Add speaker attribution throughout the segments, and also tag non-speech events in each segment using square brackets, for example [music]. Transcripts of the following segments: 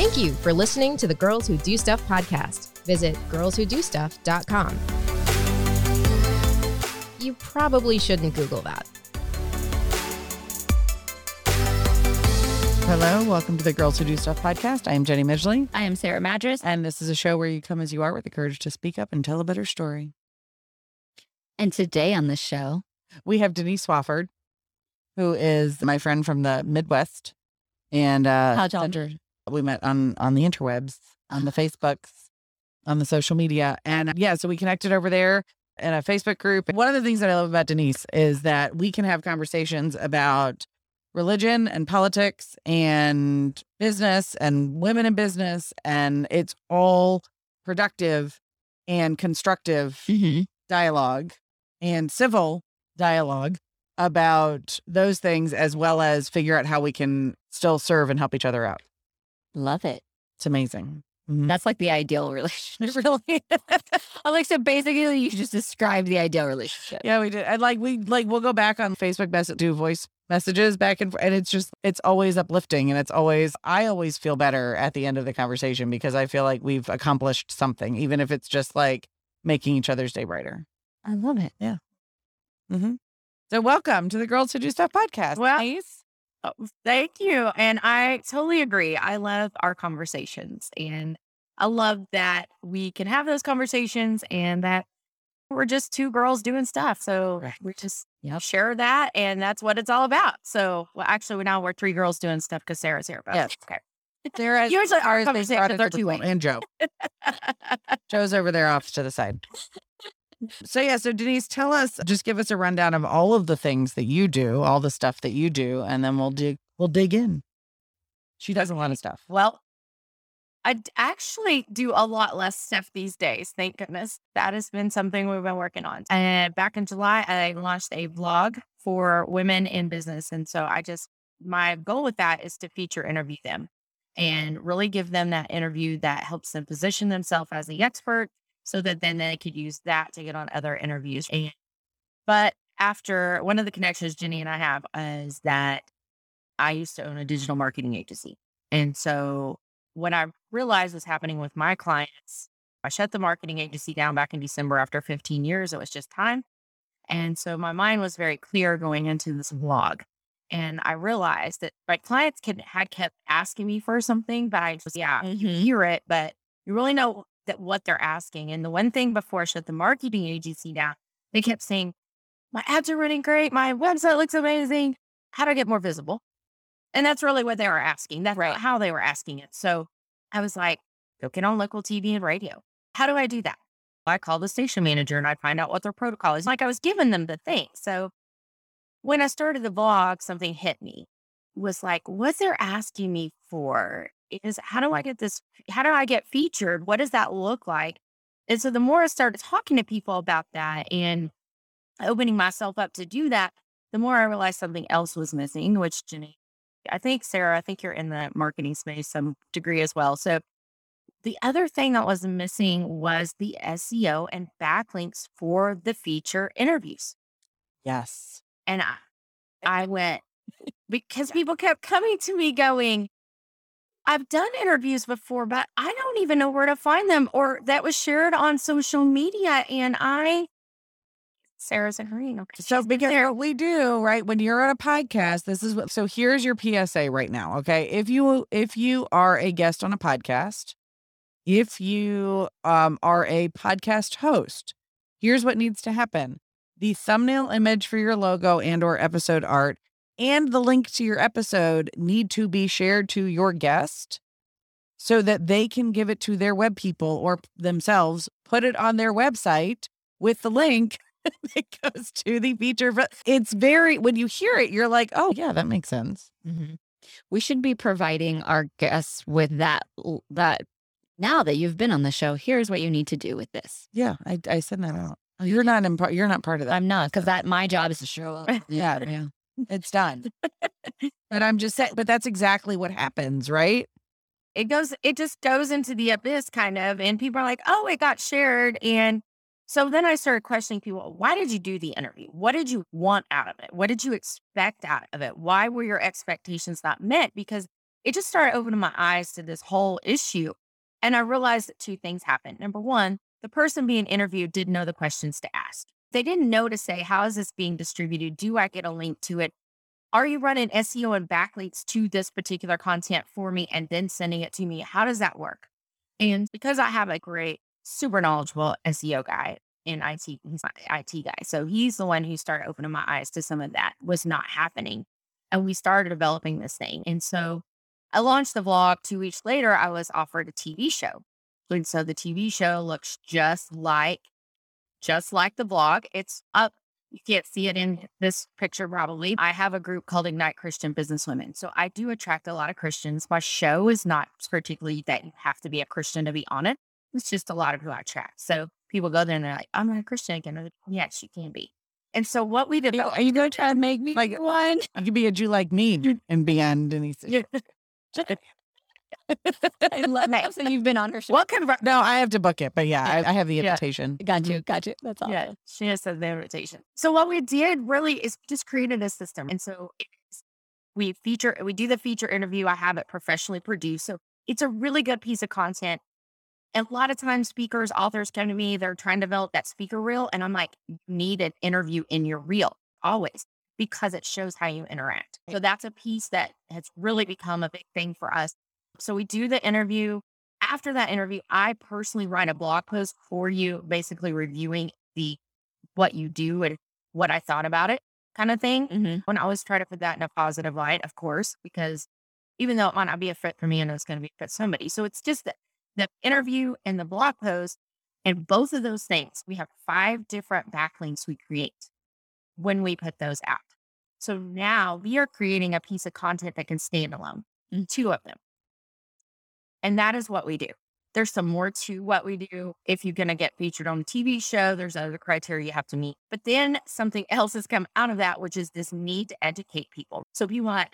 Speaker 1: Thank you for listening to the Girls Who Do Stuff podcast. Visit girlswhodostuff.com. You probably shouldn't Google that.
Speaker 2: Hello, welcome to the Girls Who Do Stuff podcast. I am Jenny Midgley,
Speaker 3: I am Sarah Madras.
Speaker 2: and this is a show where you come as you are with the courage to speak up and tell a better story.
Speaker 3: And today on the show,
Speaker 2: We have Denise Swafford, who is my friend from the Midwest, and uh,
Speaker 3: How'd y'all-
Speaker 2: Center- we met on on the interwebs, on the [sighs] Facebooks, on the social media, and uh, yeah, so we connected over there in a Facebook group. One of the things that I love about Denise is that we can have conversations about religion and politics and business and women in business, and it's all productive and constructive dialogue and civil dialogue about those things as well as figure out how we can still serve and help each other out.
Speaker 3: Love it.
Speaker 2: It's amazing. Mhm.
Speaker 3: That's like the ideal relationship. [laughs] Really. Like, so basically, you just described the ideal relationship.
Speaker 2: Yeah, we did. And like we like we'll go back on Facebook message do voice messages back and forth, and it's just it's always uplifting and it's always I always feel better at the end of the conversation because I feel like we've accomplished something, even if it's just like making each other's day brighter.
Speaker 3: I love it.
Speaker 2: Yeah. Mm-hmm. So welcome to the Girls Who Do Stuff podcast.
Speaker 4: Well,
Speaker 2: Nice.
Speaker 4: Oh, thank you. And I totally agree. I love our conversations and I love that we can have those conversations and that we're just two girls doing stuff. So
Speaker 2: Right.
Speaker 4: we just
Speaker 3: Yep.
Speaker 4: share that and that's what it's all about. So well, actually now we're three girls doing stuff because Sarah's here. But
Speaker 2: Yes.
Speaker 4: okay.
Speaker 2: Sarah, [laughs]
Speaker 4: Usually our
Speaker 2: Sarah's been brought
Speaker 4: conversations
Speaker 2: into
Speaker 4: are two
Speaker 2: and Joe. [laughs] Joe's over there off to the side. So yeah, so Denise, tell us, just give us a rundown of all of the things that you do, all the stuff that you do, and then we'll dig we'll dig in. She does a lot of stuff.
Speaker 4: Well, I actually do a lot less stuff these days. Thank goodness. That has been something we've been working on. And back in July, I launched a vlog for women in business. And so I just, my goal with that is to feature interview them and really give them that interview that helps them position themselves as the expert so that then they could use that to get on other interviews. And, but after one of the connections Jenny and I have is that I used to own a digital marketing agency. And so when I realized was happening with my clients, I shut the marketing agency down back in December after 15 years. It was just time. And so my mind was very clear going into this vlog. And I realized that my clients can, had kept asking me for something, but I just, yeah, you
Speaker 3: Mhm.
Speaker 4: hear it, but you really know that what they're asking. And the one thing before I shut the marketing agency down, they kept saying, my ads are running great. My website looks amazing. How do I get more visible? And that's really what they were asking. That's
Speaker 3: Right.
Speaker 4: how they were asking it. So I was like, go get on local TV and radio. How do I do that? I call the station manager and I'd find out what their protocol is. Like I was giving them the thing. So when I started the vlog, something hit me. Was like, what they're asking me for is how do I get this? How do I get featured? What does that look like? And so the more I started talking to people about that and opening myself up to do that, the more I realized something else was missing, which Jenny, I think, Sarah, I think you're in the marketing space some degree as well. So the other thing that was missing was the SEO and backlinks for the feature interviews.
Speaker 2: Yes.
Speaker 4: And I, I went [laughs] because people kept coming to me going, I've done interviews before, but I don't even know where to find them or that was shared on social media. And I, Sarah's in agreeing. Okay.
Speaker 2: So [laughs] because
Speaker 4: there.
Speaker 2: what we do, right, when you're on a podcast, this is what so here's your PSA right now. Okay. If you if you are a guest on a podcast, if you um are a podcast host, here's what needs to happen. The thumbnail image for your logo and or episode art and the link to your episode need to be shared to your guest so that they can give it to their web people or themselves, put it on their website with the link [laughs] that goes to the feature. But it's very, when you hear it, you're like, oh, yeah, that makes sense.
Speaker 3: Mhm. We should be providing our guests with that, that now that you've been on the show, here's what you need to do with this.
Speaker 2: Yeah, I, I send that out. Oh, you're not in part, you're not part of that.
Speaker 3: I'm not, because that my job is to show up. [laughs]
Speaker 2: yeah, yeah, it's done. but I'm just saying, but that's exactly what happens, right?
Speaker 4: it goes it just goes into the abyss kind of and people are like oh it got shared and so then i started questioning people why did you do the interview what did you want out of it what did you expect out of it why were your expectations not met because it just started opening my eyes to this whole issue. And I realized that two things happened. Number one, the person being interviewed didn't know the questions to ask. They didn't know to say, how is this being distributed? Do I get a link to it? Are you running SEO and backlinks to this particular content for me and then sending it to me? How does that work? And because I have a great, super knowledgeable SEO guy in IT, he's my IT guy. So he's the one who started opening my eyes to some of that was not happening. And we started developing this thing. And so I launched the vlog. Two weeks later, I was offered a TV show. And so the TV show looks just like, just like the vlog. It's up. You can't see it in this picture, probably. I have a group called Ignite Christian Business Women. So I do attract a lot of Christians. My show is not particularly that you have to be a Christian to be on it. It's just a lot of who I attract. So people go there and they're like, I'm not a Christian again. yes, you can be. And so what we did,
Speaker 3: are you going to try to make me
Speaker 2: Like-
Speaker 3: one?
Speaker 2: I could be a Jew like me [laughs] and be on Denise. [laughs] [laughs]
Speaker 3: I love that. So you've been on her show.
Speaker 4: what kind
Speaker 2: No, I have to book it, but yeah, I, I have the
Speaker 4: Yeah.
Speaker 2: invitation.
Speaker 3: Got you. Mm-hmm. Got you. That's awesome.
Speaker 4: yeah, she has said the invitation. So what we did really is just created a system. And so we feature, we do the feature interview. I have it professionally produced. So it's a really good piece of content. And a lot of times speakers, authors come to me, they're trying to develop that speaker reel. And I'm like, you need an interview in your reel always because it shows how you interact. So that's a piece that has really become a big thing for us. So we do the interview. After that interview, I personally write a blog post for you, basically reviewing the what you do and what I thought about it kind of thing.
Speaker 3: hmm
Speaker 4: When I always try to put that in a positive light, of course, because even though it might not be a fit for me, I know it's going to be a fit for somebody. So it's just that the interview and the blog post and both of those things, we have five different backlinks we create when we put those out. So now we are creating a piece of content that can stand alone,
Speaker 3: Mm.
Speaker 4: two of them. And that is what we do. There's some more to what we do. If you're going to get featured on a TV show, there's other criteria you have to meet. But then something else has come out of that, which is this need to educate people. So if you want,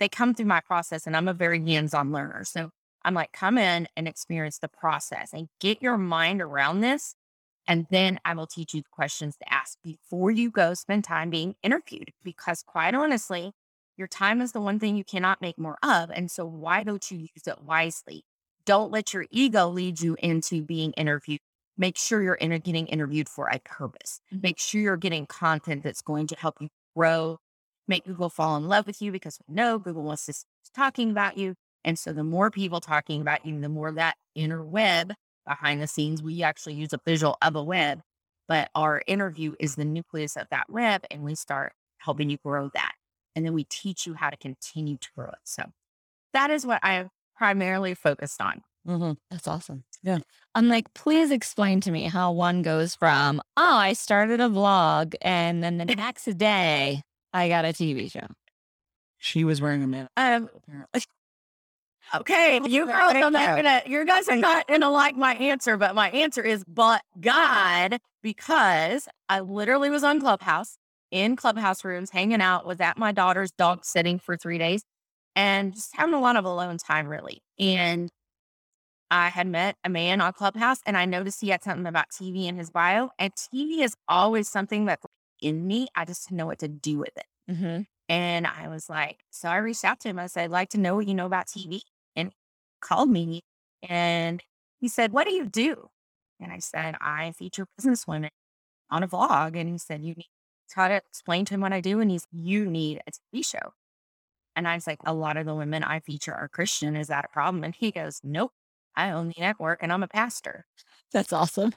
Speaker 4: they come through my process and I'm a very hands-on learner. So I'm like, come in and experience the process and get your mind around this. And then I will teach you the questions to ask before you go spend time being interviewed. Because quite honestly, your time is the one thing you cannot make more of. And so why don't you use it wisely? Don't let your ego lead you into being interviewed. Make sure you're inter- getting interviewed for a purpose.
Speaker 3: Mhm.
Speaker 4: Make sure you're getting content that's going to help you grow, make Google fall in love with you because we know Google wants to talking about you. And so the more people talking about you, the more that inner web behind the scenes, we actually use a visual of a web, but our interview is the nucleus of that web. And we start helping you grow that. And then we teach you how to continue to grow it. So that is what I have primarily focused on.
Speaker 2: hmm
Speaker 3: That's awesome.
Speaker 2: Yeah.
Speaker 3: I'm like, please explain to me how one goes from, oh, I started a vlog and then the [laughs] next day I got a TV show.
Speaker 2: She was wearing a man.
Speaker 4: Um, [laughs]
Speaker 2: Apparently. [laughs]
Speaker 4: Okay, you girls are not gonna, you guys are not gonna like my answer, but my answer is, but God, because I literally was on Clubhouse in Clubhouse rooms, hanging out, was at my daughter's dog sitting for three days and just having a lot of alone time, really. And I had met a man on Clubhouse and I noticed he had something about TV in his bio. And TV is always something that's in me. I just know what to do with it.
Speaker 3: Mm-hmm.
Speaker 4: And I was like, so I reached out to him. I said, I'd like to know what you know about TV. And he called me and he said, What do you do? And I said, I feature businesswomen on a vlog. And he said, You need try to explain to him what I do. And he's, You need a TV show. And I was like, A lot of the women I feature are Christian. Is that a problem? And he goes, Nope. I own the network and I'm a pastor.
Speaker 3: That's awesome.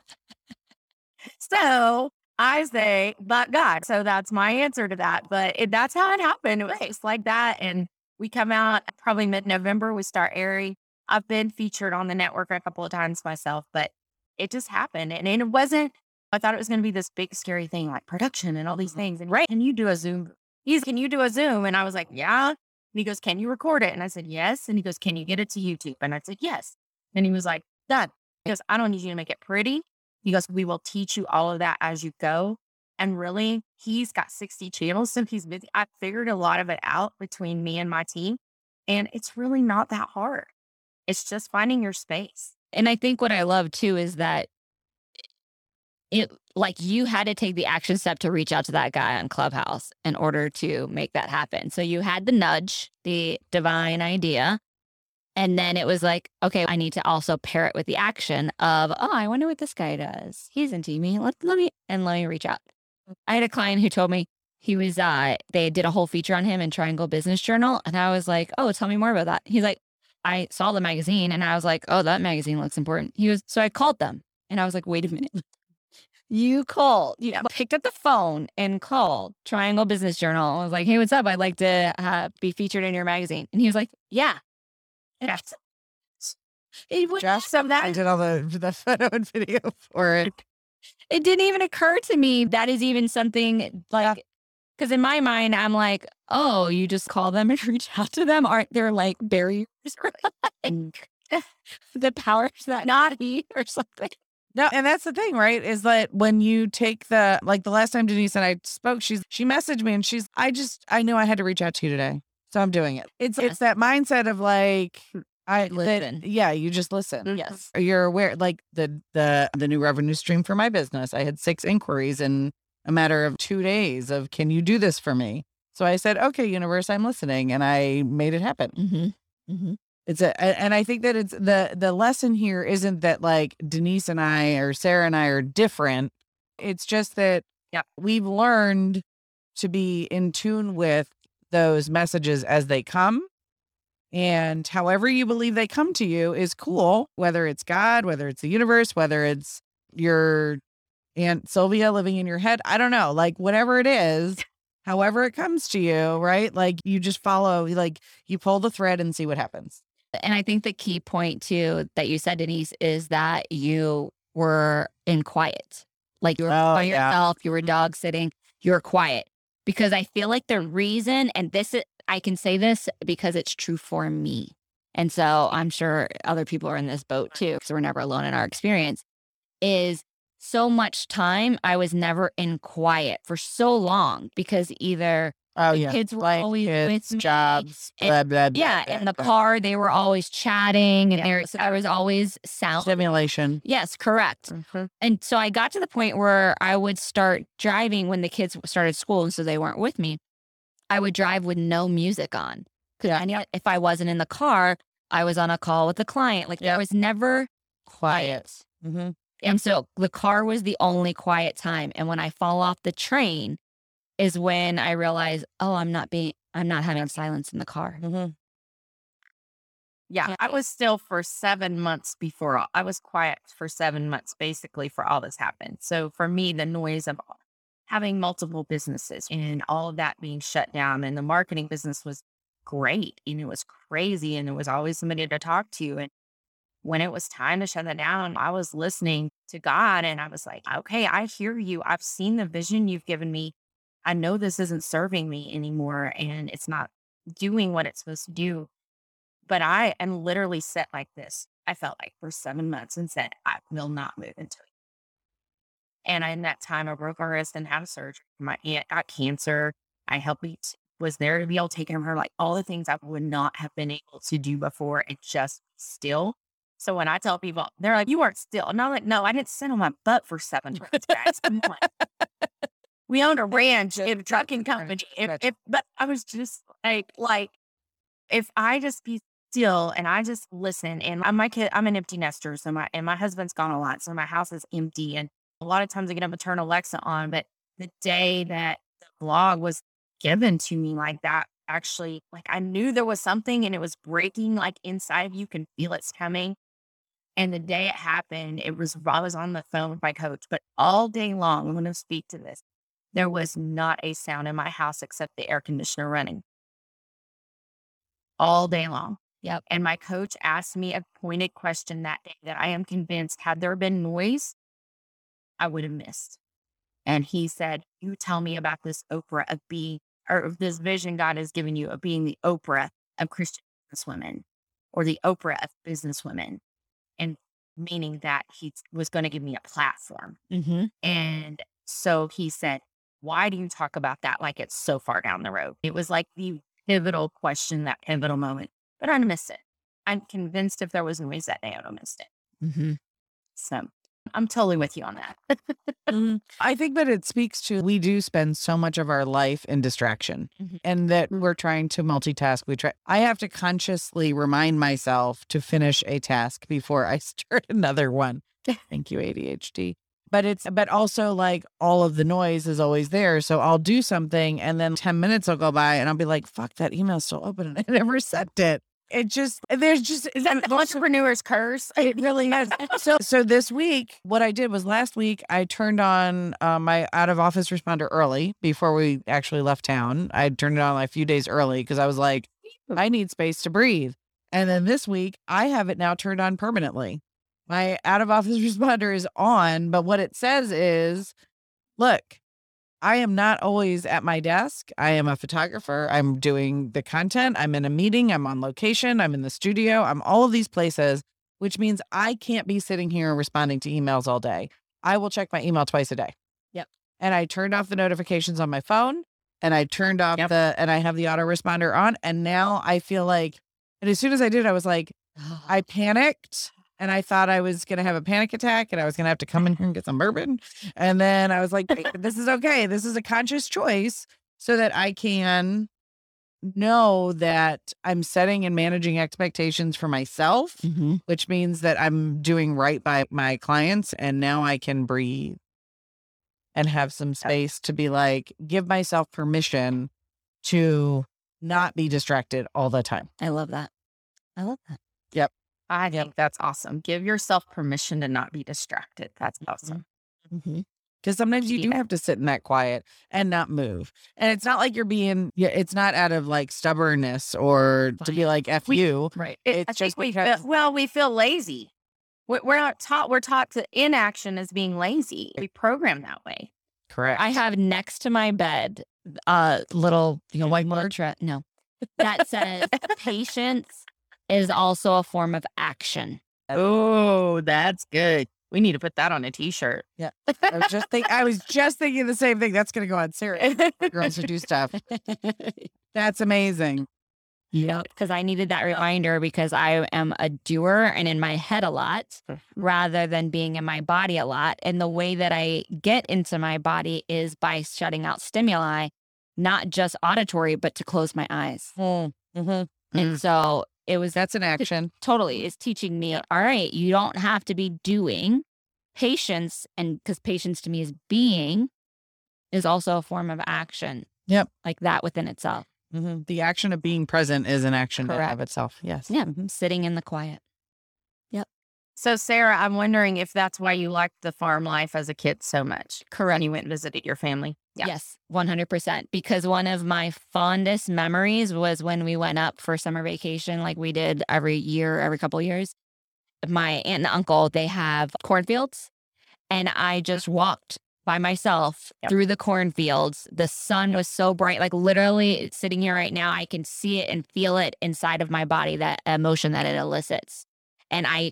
Speaker 4: So I say, but God. So that's my answer to that. But it, that's how it happened. It was just like that. And we come out probably mid November. We start airing. I've been featured on the network a couple of times myself, but it just happened. And it wasn't, I thought it was going to be this big, scary thing like production and all these mm-hmm. things. And right, can you do a Zoom? He's, can you do a Zoom? And I was like, yeah. And he goes, can you record it? And I said, yes. And he goes, can you get it to YouTube? And I said, yes. And he was like, done. He goes, I don't need you to make it pretty. He goes, we will teach you all of that as you go. And really, he's got 60 channels, so he's busy. I figured a lot of it out between me and my team. And it's really not that hard. It's just finding your space.
Speaker 3: And I think what I love too is that it like you had to take the action step to reach out to that guy on Clubhouse in order to make that happen. So you had the nudge, the divine idea. And then it was like, okay, I need to also pair it with the action of, oh, I wonder what this guy does. He's into me. Let, let me, and let me reach out. I had a client who told me he was, uh, they did a whole feature on him in Triangle Business Journal. And I was like, oh, tell me more about that. He's like, I saw the magazine and I was like, oh, that magazine looks important. He was, so I called them and I was like, wait a minute. You called, you picked up the phone and called Triangle Business Journal. I was like, hey, what's up? I'd like to uh, be featured in your magazine. And he was like, yeah.
Speaker 4: Yes. [laughs]
Speaker 3: It, was,
Speaker 2: Just
Speaker 4: So that I
Speaker 2: did all the the photo and video for it.
Speaker 3: it didn't even occur to me that is even something like, because in my mind, I'm like, oh, you just call them and [laughs] reach out to them. Aren't there like barriers or [laughs] like the powers that not be or something?
Speaker 2: No, and that's the thing, right? Is that when you take the like the last time Denise and I spoke, she's she messaged me and she's I just I knew I had to reach out to you today. So I'm doing it. It's it's that mindset of like I that-
Speaker 3: Listen.
Speaker 2: yeah, you just listen.
Speaker 3: Yes.
Speaker 2: You're aware like the the the new revenue stream for my business. I had six inquiries in a matter of 2 days of can you do this for me? So I said, "Okay, universe, I'm listening." And I made it happen.
Speaker 3: Mm-hmm. Mm-hmm.
Speaker 2: It's a, and I think that it's the the lesson here isn't that like Denise and I or Sarah and I are different. It's just that
Speaker 4: Yeah.
Speaker 2: we've learned to be in tune with those messages as they come. And however you believe they come to you is cool, whether it's God, whether it's the universe, whether it's your Aunt Sylvia living in your head. I don't know, like whatever it is, however it comes to you, right? Like you just follow, like you pull the thread and see what happens.
Speaker 3: And I think the key point too that you said, Denise, is that you were in quiet. Like you were
Speaker 2: Oh,
Speaker 3: by
Speaker 2: yeah.
Speaker 3: yourself, you were mm-hmm. dog sitting, you were quiet. Because I feel like the reason, and this is, I can say this because it's true for me. And so I'm sure other people are in this boat too, because we're never alone in our experience, is so much time I was never in quiet for so long because either
Speaker 2: Oh yeah,
Speaker 3: kids were
Speaker 2: Like
Speaker 3: always
Speaker 2: kids,
Speaker 3: with me,
Speaker 2: jobs,
Speaker 3: and-
Speaker 2: blah, blah, blah,
Speaker 3: yeah, in the car they were always chatting, and there I was always sound.
Speaker 2: stimulation.
Speaker 3: Yes, correct. And so I got to the point where I would start driving when the kids started school, and so they weren't with me. I would drive with no music on because knew if I wasn't in the car, I was on a call with the client. Like
Speaker 2: Yep.
Speaker 3: there was never quiet.
Speaker 2: Mm-hmm.
Speaker 3: And so the car was the only quiet time. And when I fall off the train is when I realize, oh, I'm not being, I'm not having silence in the car.
Speaker 2: Mm-hmm.
Speaker 4: Yeah, I was still for seven months before all, I was quiet for seven months basically for all this happened. So for me, the noise of having multiple businesses and all of that being shut down and the marketing business was great and it was crazy and there was always somebody to talk to. And when it was time to shut that down, I was listening to God and I was like, okay, I hear you. I've seen the vision you've given me. I know this isn't serving me anymore and it's not doing what it's supposed to do but I am literally set like this. I felt like for seven months and said, I will not move until. And in that time, I broke my wrist and had a surgery. My aunt got cancer. I helped me, was there to be able to take care of her, like all the things I would not have been able to do before and just still. So when I tell people, they're like, you weren't still. And I'm like, no, I didn't sit on my butt for seven [laughs] months, guys. We own a ranch in a trucking company. If, if, but I was just like, like, if I just be still and I just listen and I- my kid, I'm an empty nester. So my, and my husband's gone a lot. So my house is empty. And a lot of times I get up and turn Alexa on. But the day that the blog was given to me like that, actually, like I knew there was something and it was breaking like inside of you can feel it's coming. And the day it happened, it was, I was on the phone with my coach, but all day long, I'm going to speak to this. There was not a sound in my house except the air conditioner running all day long.
Speaker 3: Yep.
Speaker 4: And my coach asked me a pointed question that day that I am convinced had there been noise, I would have missed. And he said, You tell me about this Oprah of being, or this vision God has given you of being the Oprah of Christian businesswomen or the Oprah of businesswomen. And meaning that he was going to give me a platform.
Speaker 3: Mm-hmm.
Speaker 4: And so he said, Why do you talk about that like it's so far down the road? It was like the pivotal question, that pivotal moment, but I missed it. I'm convinced if there was noise that day, I would have missed it.
Speaker 3: Mm-hmm.
Speaker 4: So I'm totally with you on that.
Speaker 2: Mhm. I think that it speaks to we do spend so much of our life in distraction
Speaker 3: Mhm.
Speaker 2: and that we're trying to multitask. We try I have to consciously remind myself to finish a task before I [laughs] start another one. Thank you, ADHD. But it's but also like all of the noise is always there. So I'll do something and then 10 minutes will go by and I'll be like, fuck, that email's still open and I [laughs] never sent it. It just there's just
Speaker 4: Is that the entrepreneur's curse? It really [laughs] is.
Speaker 2: so so this week what i did was last week i turned on uh, my out of office responder early before we actually left town i turned it on like a few days early because i was like i need space to breathe and then this week i have it now turned on permanently my out of office [laughs] responder is on but what it says is look I am not always at my desk. I am a photographer. I'm doing the content. I'm in a meeting. I'm on location. I'm in the studio. I'm all of these places which means I can't be sitting here responding to emails all day. I will check my email twice a day.
Speaker 3: Yep.
Speaker 2: And I turned off the notifications on my phone and I turned off
Speaker 4: Yep.
Speaker 2: the, and I have the autoresponder on. And now I feel like, and as soon as I did, I was like, [sighs] I panicked and I thought I was going to have a panic attack and I was going to have to come in here and get some bourbon. And then I was like, this is okay. This is a conscious choice so that I can know that I'm setting and managing expectations for myself
Speaker 3: Mhm.
Speaker 2: which means that I'm doing right by my clients and now I can breathe and have some space to be like, give myself permission to not be distracted all the time.
Speaker 3: I love that. I love that.
Speaker 4: I think that's awesome. Give yourself permission to not be distracted. That's awesome.
Speaker 3: Mm-hmm.
Speaker 2: Because sometimes you do have to sit in that quiet and not move. And it's not like you're being, yeah, it's not out of like stubbornness or to be like, F
Speaker 4: We-
Speaker 2: you.
Speaker 3: Right.
Speaker 4: It-
Speaker 2: It's
Speaker 4: I
Speaker 2: just
Speaker 4: we
Speaker 2: because-
Speaker 4: feel, well, we feel lazy. We- We're not taught. We're taught to inaction as being lazy. We program that way.
Speaker 2: Correct.
Speaker 3: I have next to my bed a little, you know, white mantra. No, that says [laughs] patience is also a form of action.
Speaker 4: Oh, that's good. We need to put that on a t-shirt. Yeah. [laughs]
Speaker 2: I was just think I was just thinking the same thing. That's gonna go on Sarah. Girls who do stuff. [laughs] That's amazing.
Speaker 3: Yep. Because I needed that reminder because I am a doer and in my head a lot mm-hmm. rather than being in my body a lot. And the way that I get into my body is by shutting out stimuli, not just auditory, but to close my eyes.
Speaker 2: Mm, mm-hmm.
Speaker 3: And mm. so it was
Speaker 2: That's an action.
Speaker 3: totally is teaching me, all right, you don't have to be doing patience. And because patience to me is being, is also a form of action.
Speaker 2: Yep.
Speaker 3: Like that within itself.
Speaker 2: Mhm. The action of being present is an action in and of itself. Yes.
Speaker 3: Yeah.
Speaker 2: Mhm.
Speaker 3: Sitting in the quiet. Yep.
Speaker 4: So, Sarah, I'm wondering if that's why you liked the farm life as a kid so much.
Speaker 3: Correct.
Speaker 4: When you went and visited your family. Yeah.
Speaker 3: Yes, 100%. Because one of my fondest memories was when we went up for summer vacation, like we did every year, every couple years. My aunt and uncle, they have cornfields. And I just walked by myself
Speaker 4: Yep.
Speaker 3: through the cornfields. The sun was so bright, like literally sitting here right now, I can see it and feel it inside of my body, that emotion that it elicits. And I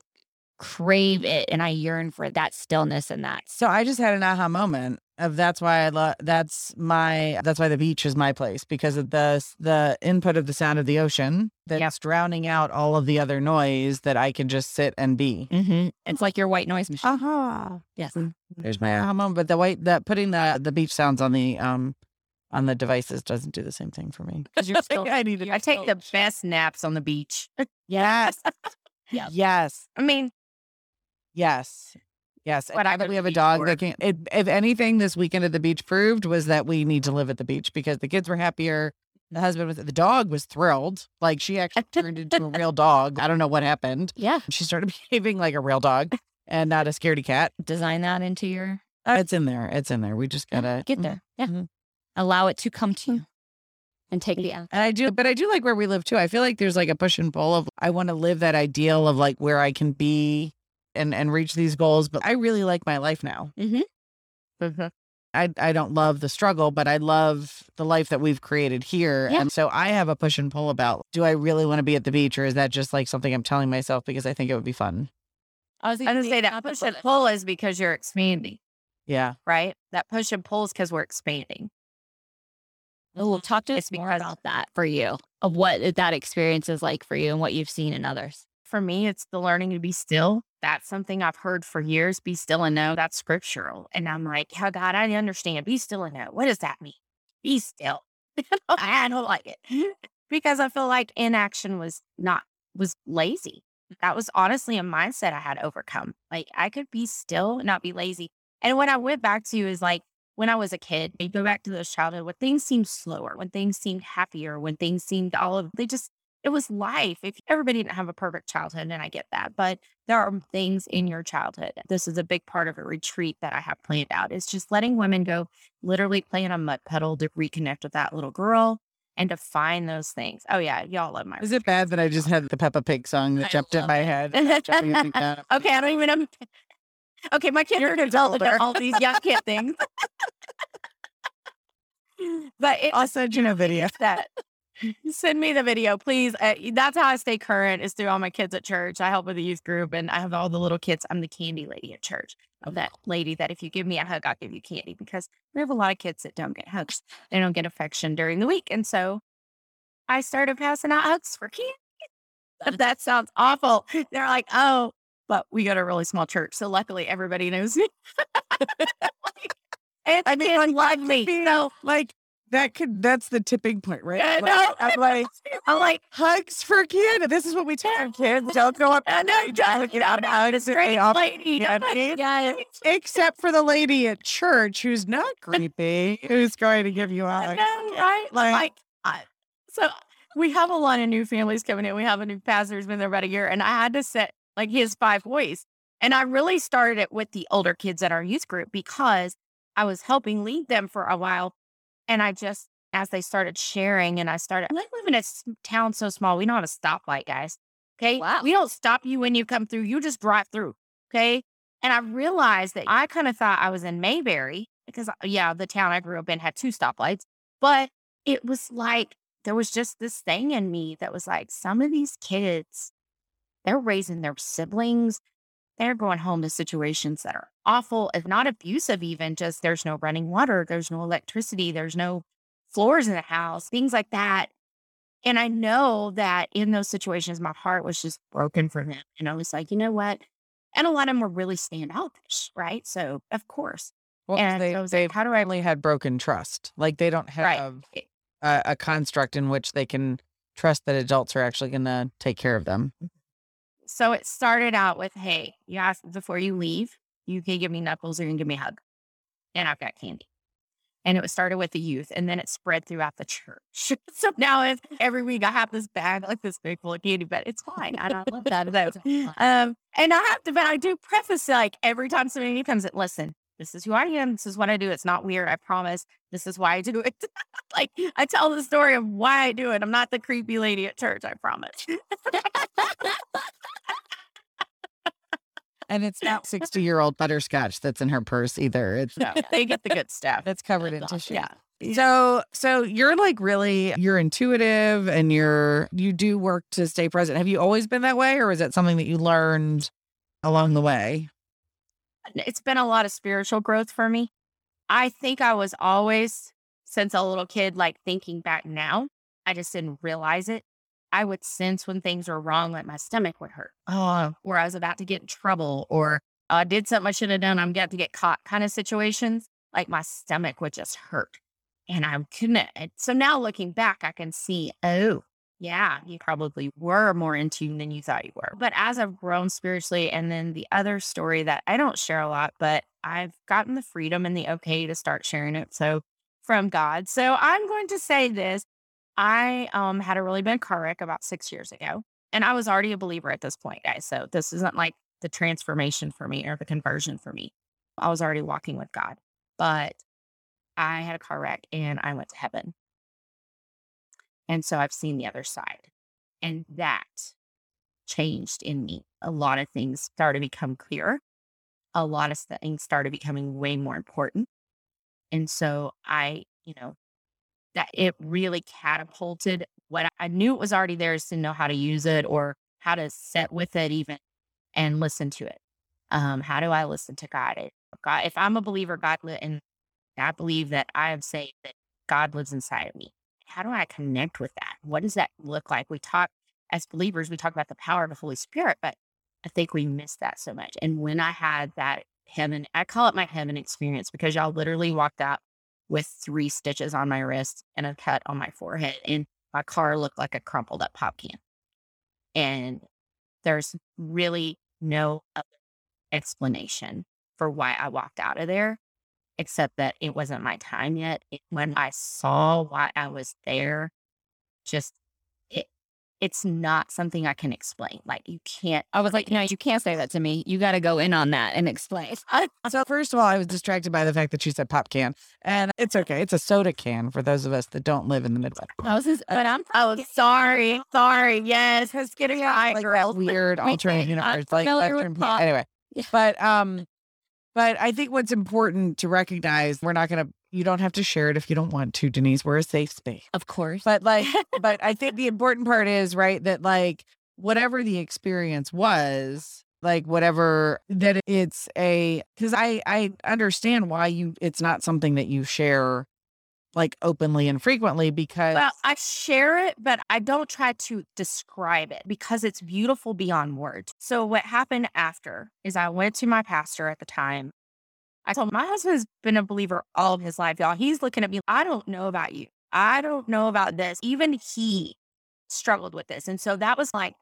Speaker 3: crave it and I yearn for that stillness and that.
Speaker 2: So I just had an aha moment of that's why I love that's my that's why the beach is my place because of the the input of the sound of the ocean that's drowning out all of the other noise that I can just sit and be.
Speaker 3: Mm-hmm. It's like your white noise machine.
Speaker 2: Aha.
Speaker 3: Yes.
Speaker 2: There's my aha moment. But the white that putting the the beach sounds on the um on the devices doesn't do the same thing for me.
Speaker 3: Because you're [laughs] still
Speaker 2: I need to
Speaker 4: I take the best naps on the beach. [laughs]
Speaker 2: Yes.
Speaker 3: Yep.
Speaker 2: Yes.
Speaker 4: I mean,
Speaker 2: Yes. Yes. And
Speaker 4: go to
Speaker 2: we have a dog that can it, if anything this weekend at the beach proved was that we need to live at the beach because the kids were happier. The husband was the dog was thrilled. Like she actually [laughs] turned into a real dog. I don't know what happened.
Speaker 3: Yeah.
Speaker 2: She started [laughs] behaving like a real dog and not a scaredy cat.
Speaker 3: Design that into your
Speaker 2: Uh, It's in there. It's in there. We just gotta
Speaker 3: get there. Yeah.
Speaker 2: Mhm.
Speaker 3: Allow it to come to you and take the action.
Speaker 2: And I do, but I do like where we live too. I feel like there's like a push and pull of I want to live that ideal of like where I can be and and reach these goals. But I really like my life now.
Speaker 4: mm-hmm.
Speaker 2: I I don't love the struggle, but I love the life that we've created here.
Speaker 3: Yeah.
Speaker 2: And so I have a push and pull about do I really want to be at the beach or is that just like something I'm telling myself because I think it would be fun?
Speaker 3: I was
Speaker 4: going to say that push and pull is because you're expanding,
Speaker 2: Yeah.
Speaker 4: right? That push and pull is because we're expanding.
Speaker 3: Oh, talk to us more about that for you, of what that experience is like for you and what you've seen in others.
Speaker 4: For me, it's the learning to be still. That's something I've heard for years. Be still and know. That's scriptural. And I'm like, oh God, I understand. Be still and know. What does that mean? Be still. [laughs] I don't like it [laughs] because I feel like inaction was not, was lazy. That was honestly a mindset I had overcome. Like I could be still, and not be lazy. And what I went back to is like when I was a kid, you go back to those childhood when things seemed slower, when things seemed happier, when things seemed all of they just it was life. If everybody didn't have a perfect childhood, and I get that, but there are things in your childhood. This is a big part of a retreat that I have planned out. It's just letting women go literally play on a mud puddle to reconnect with that little girl and to find those things. Oh yeah, y'all love my.
Speaker 2: Is it bad that I just had the Peppa Pig song that
Speaker 4: I
Speaker 2: jumped in my
Speaker 4: it.
Speaker 2: head? [laughs]
Speaker 4: okay,
Speaker 2: Jumping up and down.
Speaker 4: I don't even know. Okay, my kids are an adult all these young kid things. [laughs] but it
Speaker 2: I'll you know, video. [laughs]
Speaker 4: that [laughs] send me the video please uh, that's how i stay current is through all my kids at church. I help with the youth group and i have all the little kids. I'm the candy lady at church. I'm that lady that if you give me a hug i'll give you candy because we have a lot of kids that don't get hugs. They don't get affection during the week and so i started passing out hugs for candy If that sounds awful. [laughs] They're like oh but we got a really small church so luckily everybody knows me. [laughs] And
Speaker 2: I mean,
Speaker 4: kids love me. so
Speaker 2: Like that could that's the tipping point, right?
Speaker 4: I
Speaker 2: Like,
Speaker 4: know.
Speaker 2: I'm [laughs] like
Speaker 4: i'm like
Speaker 2: hugs for kids. This is what we tell kids. Don't go up.
Speaker 4: I know,
Speaker 2: Don't get out now. It's
Speaker 4: great lady. [laughs]
Speaker 2: Yeah. Except for the lady at church who's not creepy, who's going to give you a
Speaker 4: I
Speaker 2: hug.
Speaker 4: know, right?
Speaker 2: Like-
Speaker 4: Like, so we have a lot of new families coming in. We have a new pastor who's been there about a year, and I had to set like his five boys. And I really started it with the older kids at our youth group because I was helping lead them for a while. And I just, as they started sharing, and I started, I live in a town so small, we don't have a stoplight, guys. Okay.
Speaker 3: Wow.
Speaker 4: We don't stop you when you come through, you just drive through. Okay. And I realized that I kind of thought I was in Mayberry because, yeah, the town I grew up in had two stoplights, but it was like there was just this thing in me that was like, some of these kids, they're raising their siblings. They're going home to situations that are awful, if not abusive, even just there's no running water, there's no electricity, there's no floors in the house, things like that. And I know that in those situations, my heart was just broken for them. And I was like, you know what? And a lot of them were really standoffish, right? So, of course.
Speaker 2: Well,
Speaker 4: And
Speaker 2: they,
Speaker 4: so
Speaker 2: they've
Speaker 4: like, how do I
Speaker 2: only had broken trust. Like they don't
Speaker 4: Right.
Speaker 2: have a, a construct in which they can trust that adults are actually going to take care of them.
Speaker 4: So it started out with, hey, you ask before you leave, you can give me knuckles or you can give me a hug. And I've got candy. And it was started with the youth and then it spread throughout the church. [laughs] so now it's, every week I have this bag like this big full of candy, but it's fine. And I love that. though. [laughs] Um, and I have to, but I do preface like every time somebody comes in, listen, this is who I am. This is what I do. It's not weird. I promise. This is why I do it. [laughs] like I tell the story of why I do it. I'm not the creepy lady at church. I promise.
Speaker 2: And it's not 60 year old butterscotch that's in her purse either. It's
Speaker 4: No, they get the good stuff.
Speaker 2: that's covered in tissue.
Speaker 4: Yeah.
Speaker 2: So so you're like really you're intuitive and you're you do work to stay present. Have you always been that way or is that something that you learned along the way?
Speaker 4: It's been a lot of spiritual growth for me. I think I was always, since a little kid, like thinking back now, I just didn't realize it. I would sense when things were wrong, like my stomach would hurt,
Speaker 2: Oh,
Speaker 4: or I was about to get in trouble, or I did something I should have done. I'm about to get caught kind of situations. Like my stomach would just hurt. And I couldn't. So now looking back, I can see, oh, yeah, you probably were more in tune than you thought you were. But as I've grown spiritually, and then the other story that I don't share a lot, but I've gotten the freedom and the okay to start sharing it. So from God. So I'm going to say this. I um had a really bad car wreck about six years ago. And I was already a believer at this point, guys. So this isn't like the transformation for me or the conversion for me. I was already walking with God. But I had a car wreck and I went to heaven. And so I've seen the other side. And that changed in me. A lot of things started to become clear. A lot of things started becoming way more important. And so I, you know, that it really catapulted what I knew it was already there is to know how to use it or how to sit with it even and listen to it. Um, how do I listen to God? It- God, if I'm a believer, God li- and I believe that I am saved that God lives inside of me. How do I connect with that? What does that look like? We talk as believers, we talk about the power of the Holy Spirit, but I think we miss that so much. And when I had that heaven, I call it my heaven experience because y'all literally walked out with three stitches on my wrist and a cut on my forehead. And my car looked like a crumpled up pop can. And there's really no other explanation for why I walked out of there, except that it wasn't my time yet. When I saw why I was there, just it's not something I can explain. Like you can't.
Speaker 3: I was like, no, you can't say that to me. You got to go in on that and explain. [laughs] [laughs]
Speaker 2: So first of all, I was distracted by the fact that she said pop can, and it's okay. It's a soda can for those of us that don't live in the Midwest.
Speaker 3: I was just, but I'm
Speaker 4: Oh, sorry, sorry. Yes, it's getting high,
Speaker 2: like
Speaker 4: girl.
Speaker 2: that weird [laughs] alternate universe, like
Speaker 3: familiar with
Speaker 2: Western
Speaker 3: pop.
Speaker 2: Anyway,
Speaker 3: Yeah.
Speaker 2: but um, but I think what's important to recognize, we're not gonna. You don't have to share it if you don't want to, Denise. We're a safe space.
Speaker 3: of course.
Speaker 2: But like, [laughs] but I think the important part is right that like whatever the experience was, like whatever that it's a because I I understand why you it's not something that you share like openly and frequently because
Speaker 4: Well, I share it, but I don't try to describe it because it's beautiful beyond words. So what happened after is I went to my pastor at the time. I told my husband's been a believer all of his life, y'all. He's looking at me. I don't know about you. I don't know about this. Even he struggled with this. And so that was like,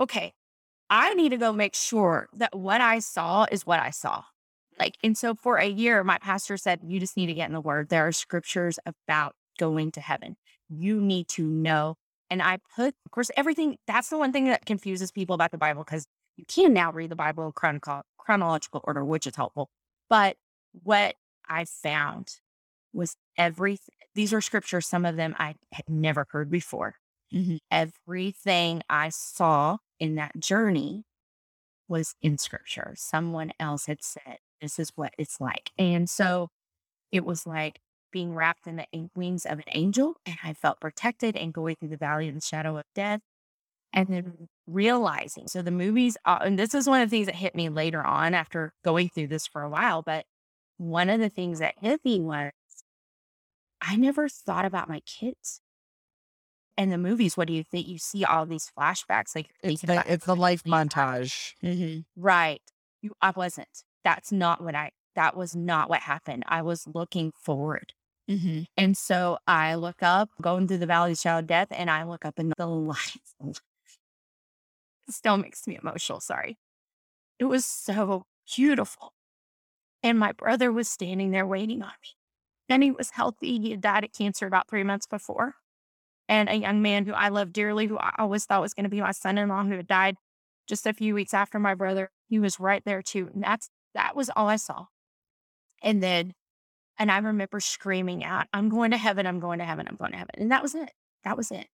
Speaker 4: okay, I need to go make sure that what I saw is what I saw. Like, and so for a year, my pastor said, you just need to get in the word. There are scriptures about going to heaven. You need to know. And I put, of course, everything that's the one thing that confuses people about the Bible because you can now read the Bible in chrono- chronological order, which is helpful. But what I found was everything. These are scriptures, some of them I had never heard before.
Speaker 3: Mhm.
Speaker 4: Everything I saw in that journey was in scripture. Someone else had said, This is what it's like. And so it was like being wrapped in the wings of an angel, and I felt protected and going through the valley of the shadow of death. And then realizing, so the movies, uh, and this is one of the things that hit me later on after going through this for a while. But one of the things that hit me was I never thought about my kids. And the movies, what do you think? You see all these flashbacks, like
Speaker 2: it's the it's the life montage.
Speaker 3: Mhm. [laughs]
Speaker 4: Right. You, I wasn't. That's not what I, that was not what happened. I was looking forward.
Speaker 3: Mhm.
Speaker 4: And so I look up, going through the valley of the shadow death, and I look up in the [laughs] lights. Still makes me emotional. Sorry. It was so beautiful. And my brother was standing there waiting on me. And he was healthy. He had died of cancer about three months before. And a young man who I love dearly, who I always thought was going to be my son in law, who had died just a few weeks after my brother, he was right there too. And that's that was all I saw. And then, and I remember screaming out, I'm going to heaven, I'm going to heaven, I'm going to heaven. And that was it. That was it.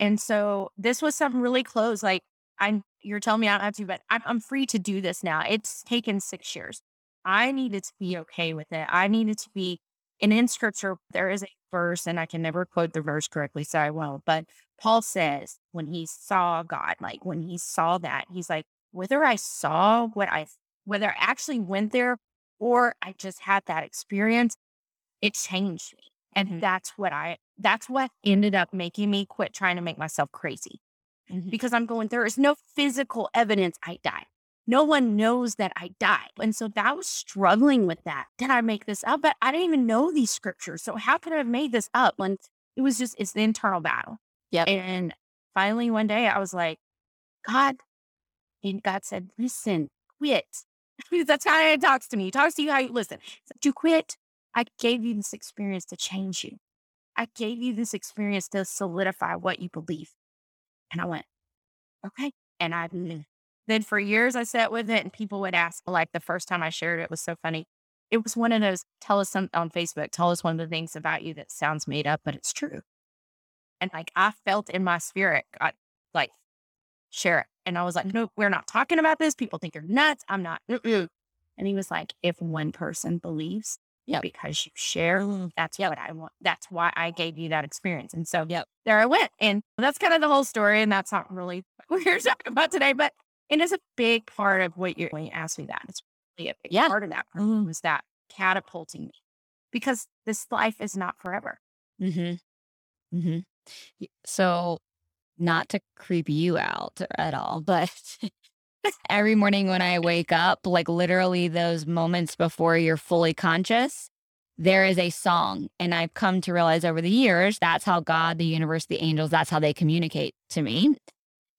Speaker 4: And so this was something really close. Like I'm you're telling me I don't have to, but I'm I'm free to do this now. It's taken six years. I needed to be okay with it. I needed to be and in scripture, there is a verse, and I can never quote the verse correctly, so I won't. But Paul says when he saw God, like when he saw that, he's like, whether I saw what I, whether I actually went there or I just had that experience, it changed me. And
Speaker 3: Mhm.
Speaker 4: that's what I, that's what ended up making me quit trying to make myself crazy
Speaker 3: Mhm.
Speaker 4: because I'm going, there is no physical evidence I died. No one knows that I died. And so that was struggling with that. Did I make this up? But I didn't even know these scriptures. So how could I have made this up when it was just, it's the internal battle.
Speaker 3: Yep.
Speaker 4: And finally one day I was like, God, and God said, listen, quit. [laughs] That's how he talks to me. He talks to you how you listen. Said, you quit. I gave you this experience to change you. I gave you this experience to solidify what you believe. And I went, okay. And I then for years I sat with it and people would ask, like the first time I shared it was so funny. It was one of those tell us some on Facebook, tell us one of the things about you that sounds made up, but it's true. And like I felt in my spirit, like, share it. And I was like, nope, we're not talking about this. People think you're nuts. I'm not. Mm-mm. And he was like, if one person believes,
Speaker 3: Yep.
Speaker 4: because you share, that's what I want. That's why I gave you that experience. And so
Speaker 3: Yep.
Speaker 4: there I went. And that's kind of the whole story. And that's not really [laughs] what we're talking about today, but it is a big part of what you're, when you ask me that, it's really a big
Speaker 3: Yeah.
Speaker 4: part of that
Speaker 3: Mhm.
Speaker 4: was that catapulting me because this life is not forever.
Speaker 3: Mm-hmm. Mm-hmm. So not to creep you out at all, but [laughs] every morning when I wake up, like literally those moments before you're fully conscious, there is a song. And I've come to realize over the years that's how God, the universe, the angels, that's how they communicate to me.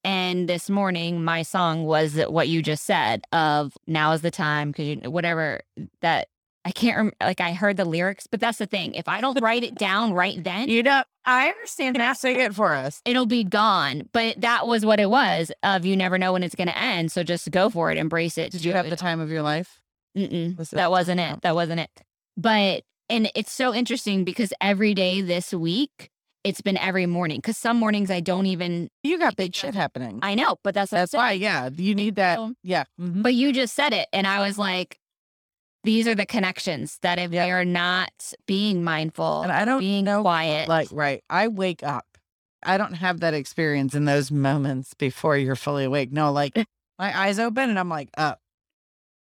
Speaker 3: And this morning, my song was what you just said of now is the time because whatever that I can't remember. Like I heard the lyrics, but that's the thing. If I don't write it down right then,
Speaker 4: You know, I understand that.
Speaker 2: Sing it for us.
Speaker 3: it'll be gone. But that was what it was. Of you never know when it's going to end, so just go for it, embrace it.
Speaker 2: Did you have the time of your life? Was
Speaker 3: that wasn't it. That wasn't it. But and it's so interesting because every day this week, it's been every morning. Because some mornings I don't even.
Speaker 2: You got big shit happening.
Speaker 3: I know, but that's
Speaker 2: That's why, yeah, you need that.
Speaker 3: So-
Speaker 2: Yeah. mhm.
Speaker 3: But you just said it, and I was like, these are the connections that if
Speaker 2: Yep.
Speaker 3: you're not being mindful,
Speaker 2: And I don't
Speaker 3: being
Speaker 2: know,
Speaker 3: quiet,
Speaker 2: Like, right. I wake up. I don't have that experience in those moments before you're fully awake. No, like [laughs] my eyes open and I'm like, up.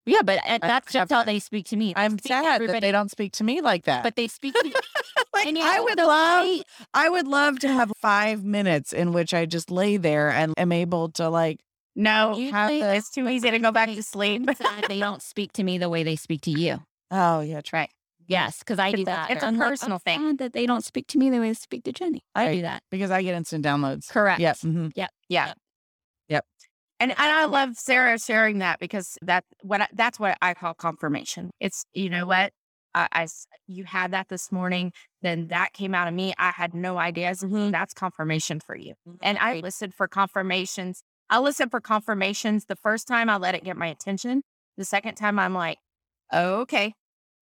Speaker 3: yeah, but eh,
Speaker 2: I
Speaker 3: that's just how they speak to me. They
Speaker 2: I'm sad that they don't speak to me like that.
Speaker 3: but they speak to me. [laughs]
Speaker 2: like,
Speaker 3: and you
Speaker 2: I would love,
Speaker 3: way-
Speaker 2: I would love to have five minutes in which I just lay there and am able to like,
Speaker 4: No,
Speaker 2: the-
Speaker 4: it's too easy to go back to sleep.
Speaker 3: they don't speak to me the way they speak to you.
Speaker 2: oh yeah, that's right.
Speaker 3: Yes, because I do
Speaker 4: a-
Speaker 3: that.
Speaker 4: it's a
Speaker 3: I'm like,
Speaker 4: personal
Speaker 3: I'm
Speaker 4: thing.
Speaker 3: that they don't speak to me the way they speak to Jenny. I do that.
Speaker 2: Because I get instant downloads.
Speaker 3: Correct.
Speaker 2: Yep. mhm.
Speaker 4: Yeah.
Speaker 2: Yep.
Speaker 4: And and I love Sarah sharing that because that what I, that's what I call confirmation. It's you know what I you had that this morning, then that came out of me. I had no ideas. I said, "Hmm, That's confirmation for you. And I listened for confirmations. I listen for confirmations. The first time I let it get my attention. The second time I'm like, oh, okay.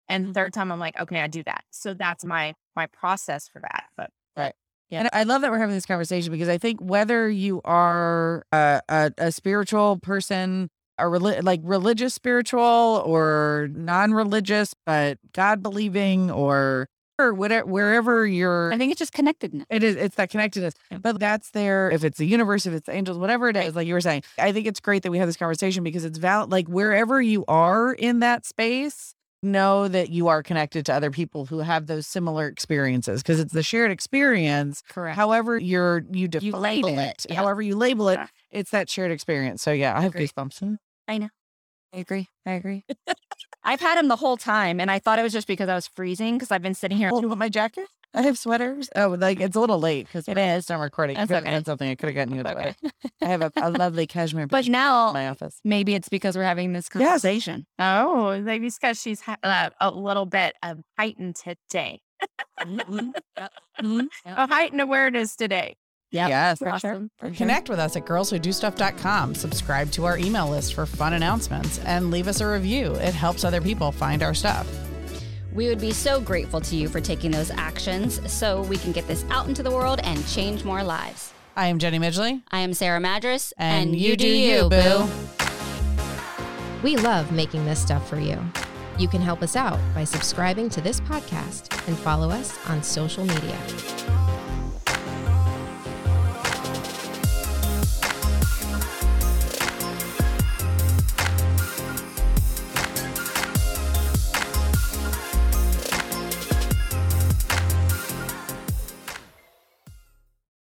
Speaker 4: And the third mm-hmm. time I'm like, okay, I do that. So that's my my process for that. But right.
Speaker 3: Yeah.
Speaker 2: And I love that we're having this conversation because I think whether you are a, a, a spiritual person, a reli- like religious spiritual or non-religious, but God believing or or whatever, wherever you're,
Speaker 3: I think it's just connectedness.
Speaker 2: it is, it's that connectedness.
Speaker 3: Yeah.
Speaker 2: But that's there. If it's the universe, if it's the angels, whatever it is, like you were saying, I think it's great that we have this conversation because it's valid. Like wherever you are in that space, know that you are connected to other people who have those similar experiences because it's the shared experience
Speaker 3: Correct.
Speaker 2: however you're you define
Speaker 3: label
Speaker 2: it,
Speaker 3: it, yeah.
Speaker 2: however you label it it's that shared experience so yeah i have goosebumps
Speaker 3: I know. I agree. I agree. [laughs] I've had him the whole time, and I thought it was just because I was freezing because I've been sitting here.
Speaker 2: oh, you want my jacket i have sweaters oh like it's a little late because
Speaker 3: It is.
Speaker 2: i'm recording
Speaker 3: That's okay.
Speaker 2: something i could have gotten you a
Speaker 3: Okay.
Speaker 2: sweater i have a, a lovely cashmere [laughs]
Speaker 3: But now
Speaker 2: my office
Speaker 3: maybe it's because we're having this
Speaker 2: Yes.
Speaker 3: conversation.
Speaker 4: oh, maybe it's because she's ha- uh, a little bit of heightened today. [laughs]
Speaker 3: Mhm.
Speaker 4: A heightened awareness today.
Speaker 3: Yep.
Speaker 2: yes
Speaker 3: For sure.
Speaker 4: Awesome.
Speaker 3: For sure.
Speaker 2: Connect with us at girlswhodostuff.com. Subscribe to our email list for fun announcements and leave us a review. It helps other people find our stuff.
Speaker 3: We would be so grateful to you for taking those actions so we can get this out into the world and change more lives.
Speaker 2: I am Jenny Midgley.
Speaker 3: I am Sarah Madras,
Speaker 2: And you do you, boo.
Speaker 1: We love making this stuff for you. You can help us out by subscribing to this podcast and follow us on social media.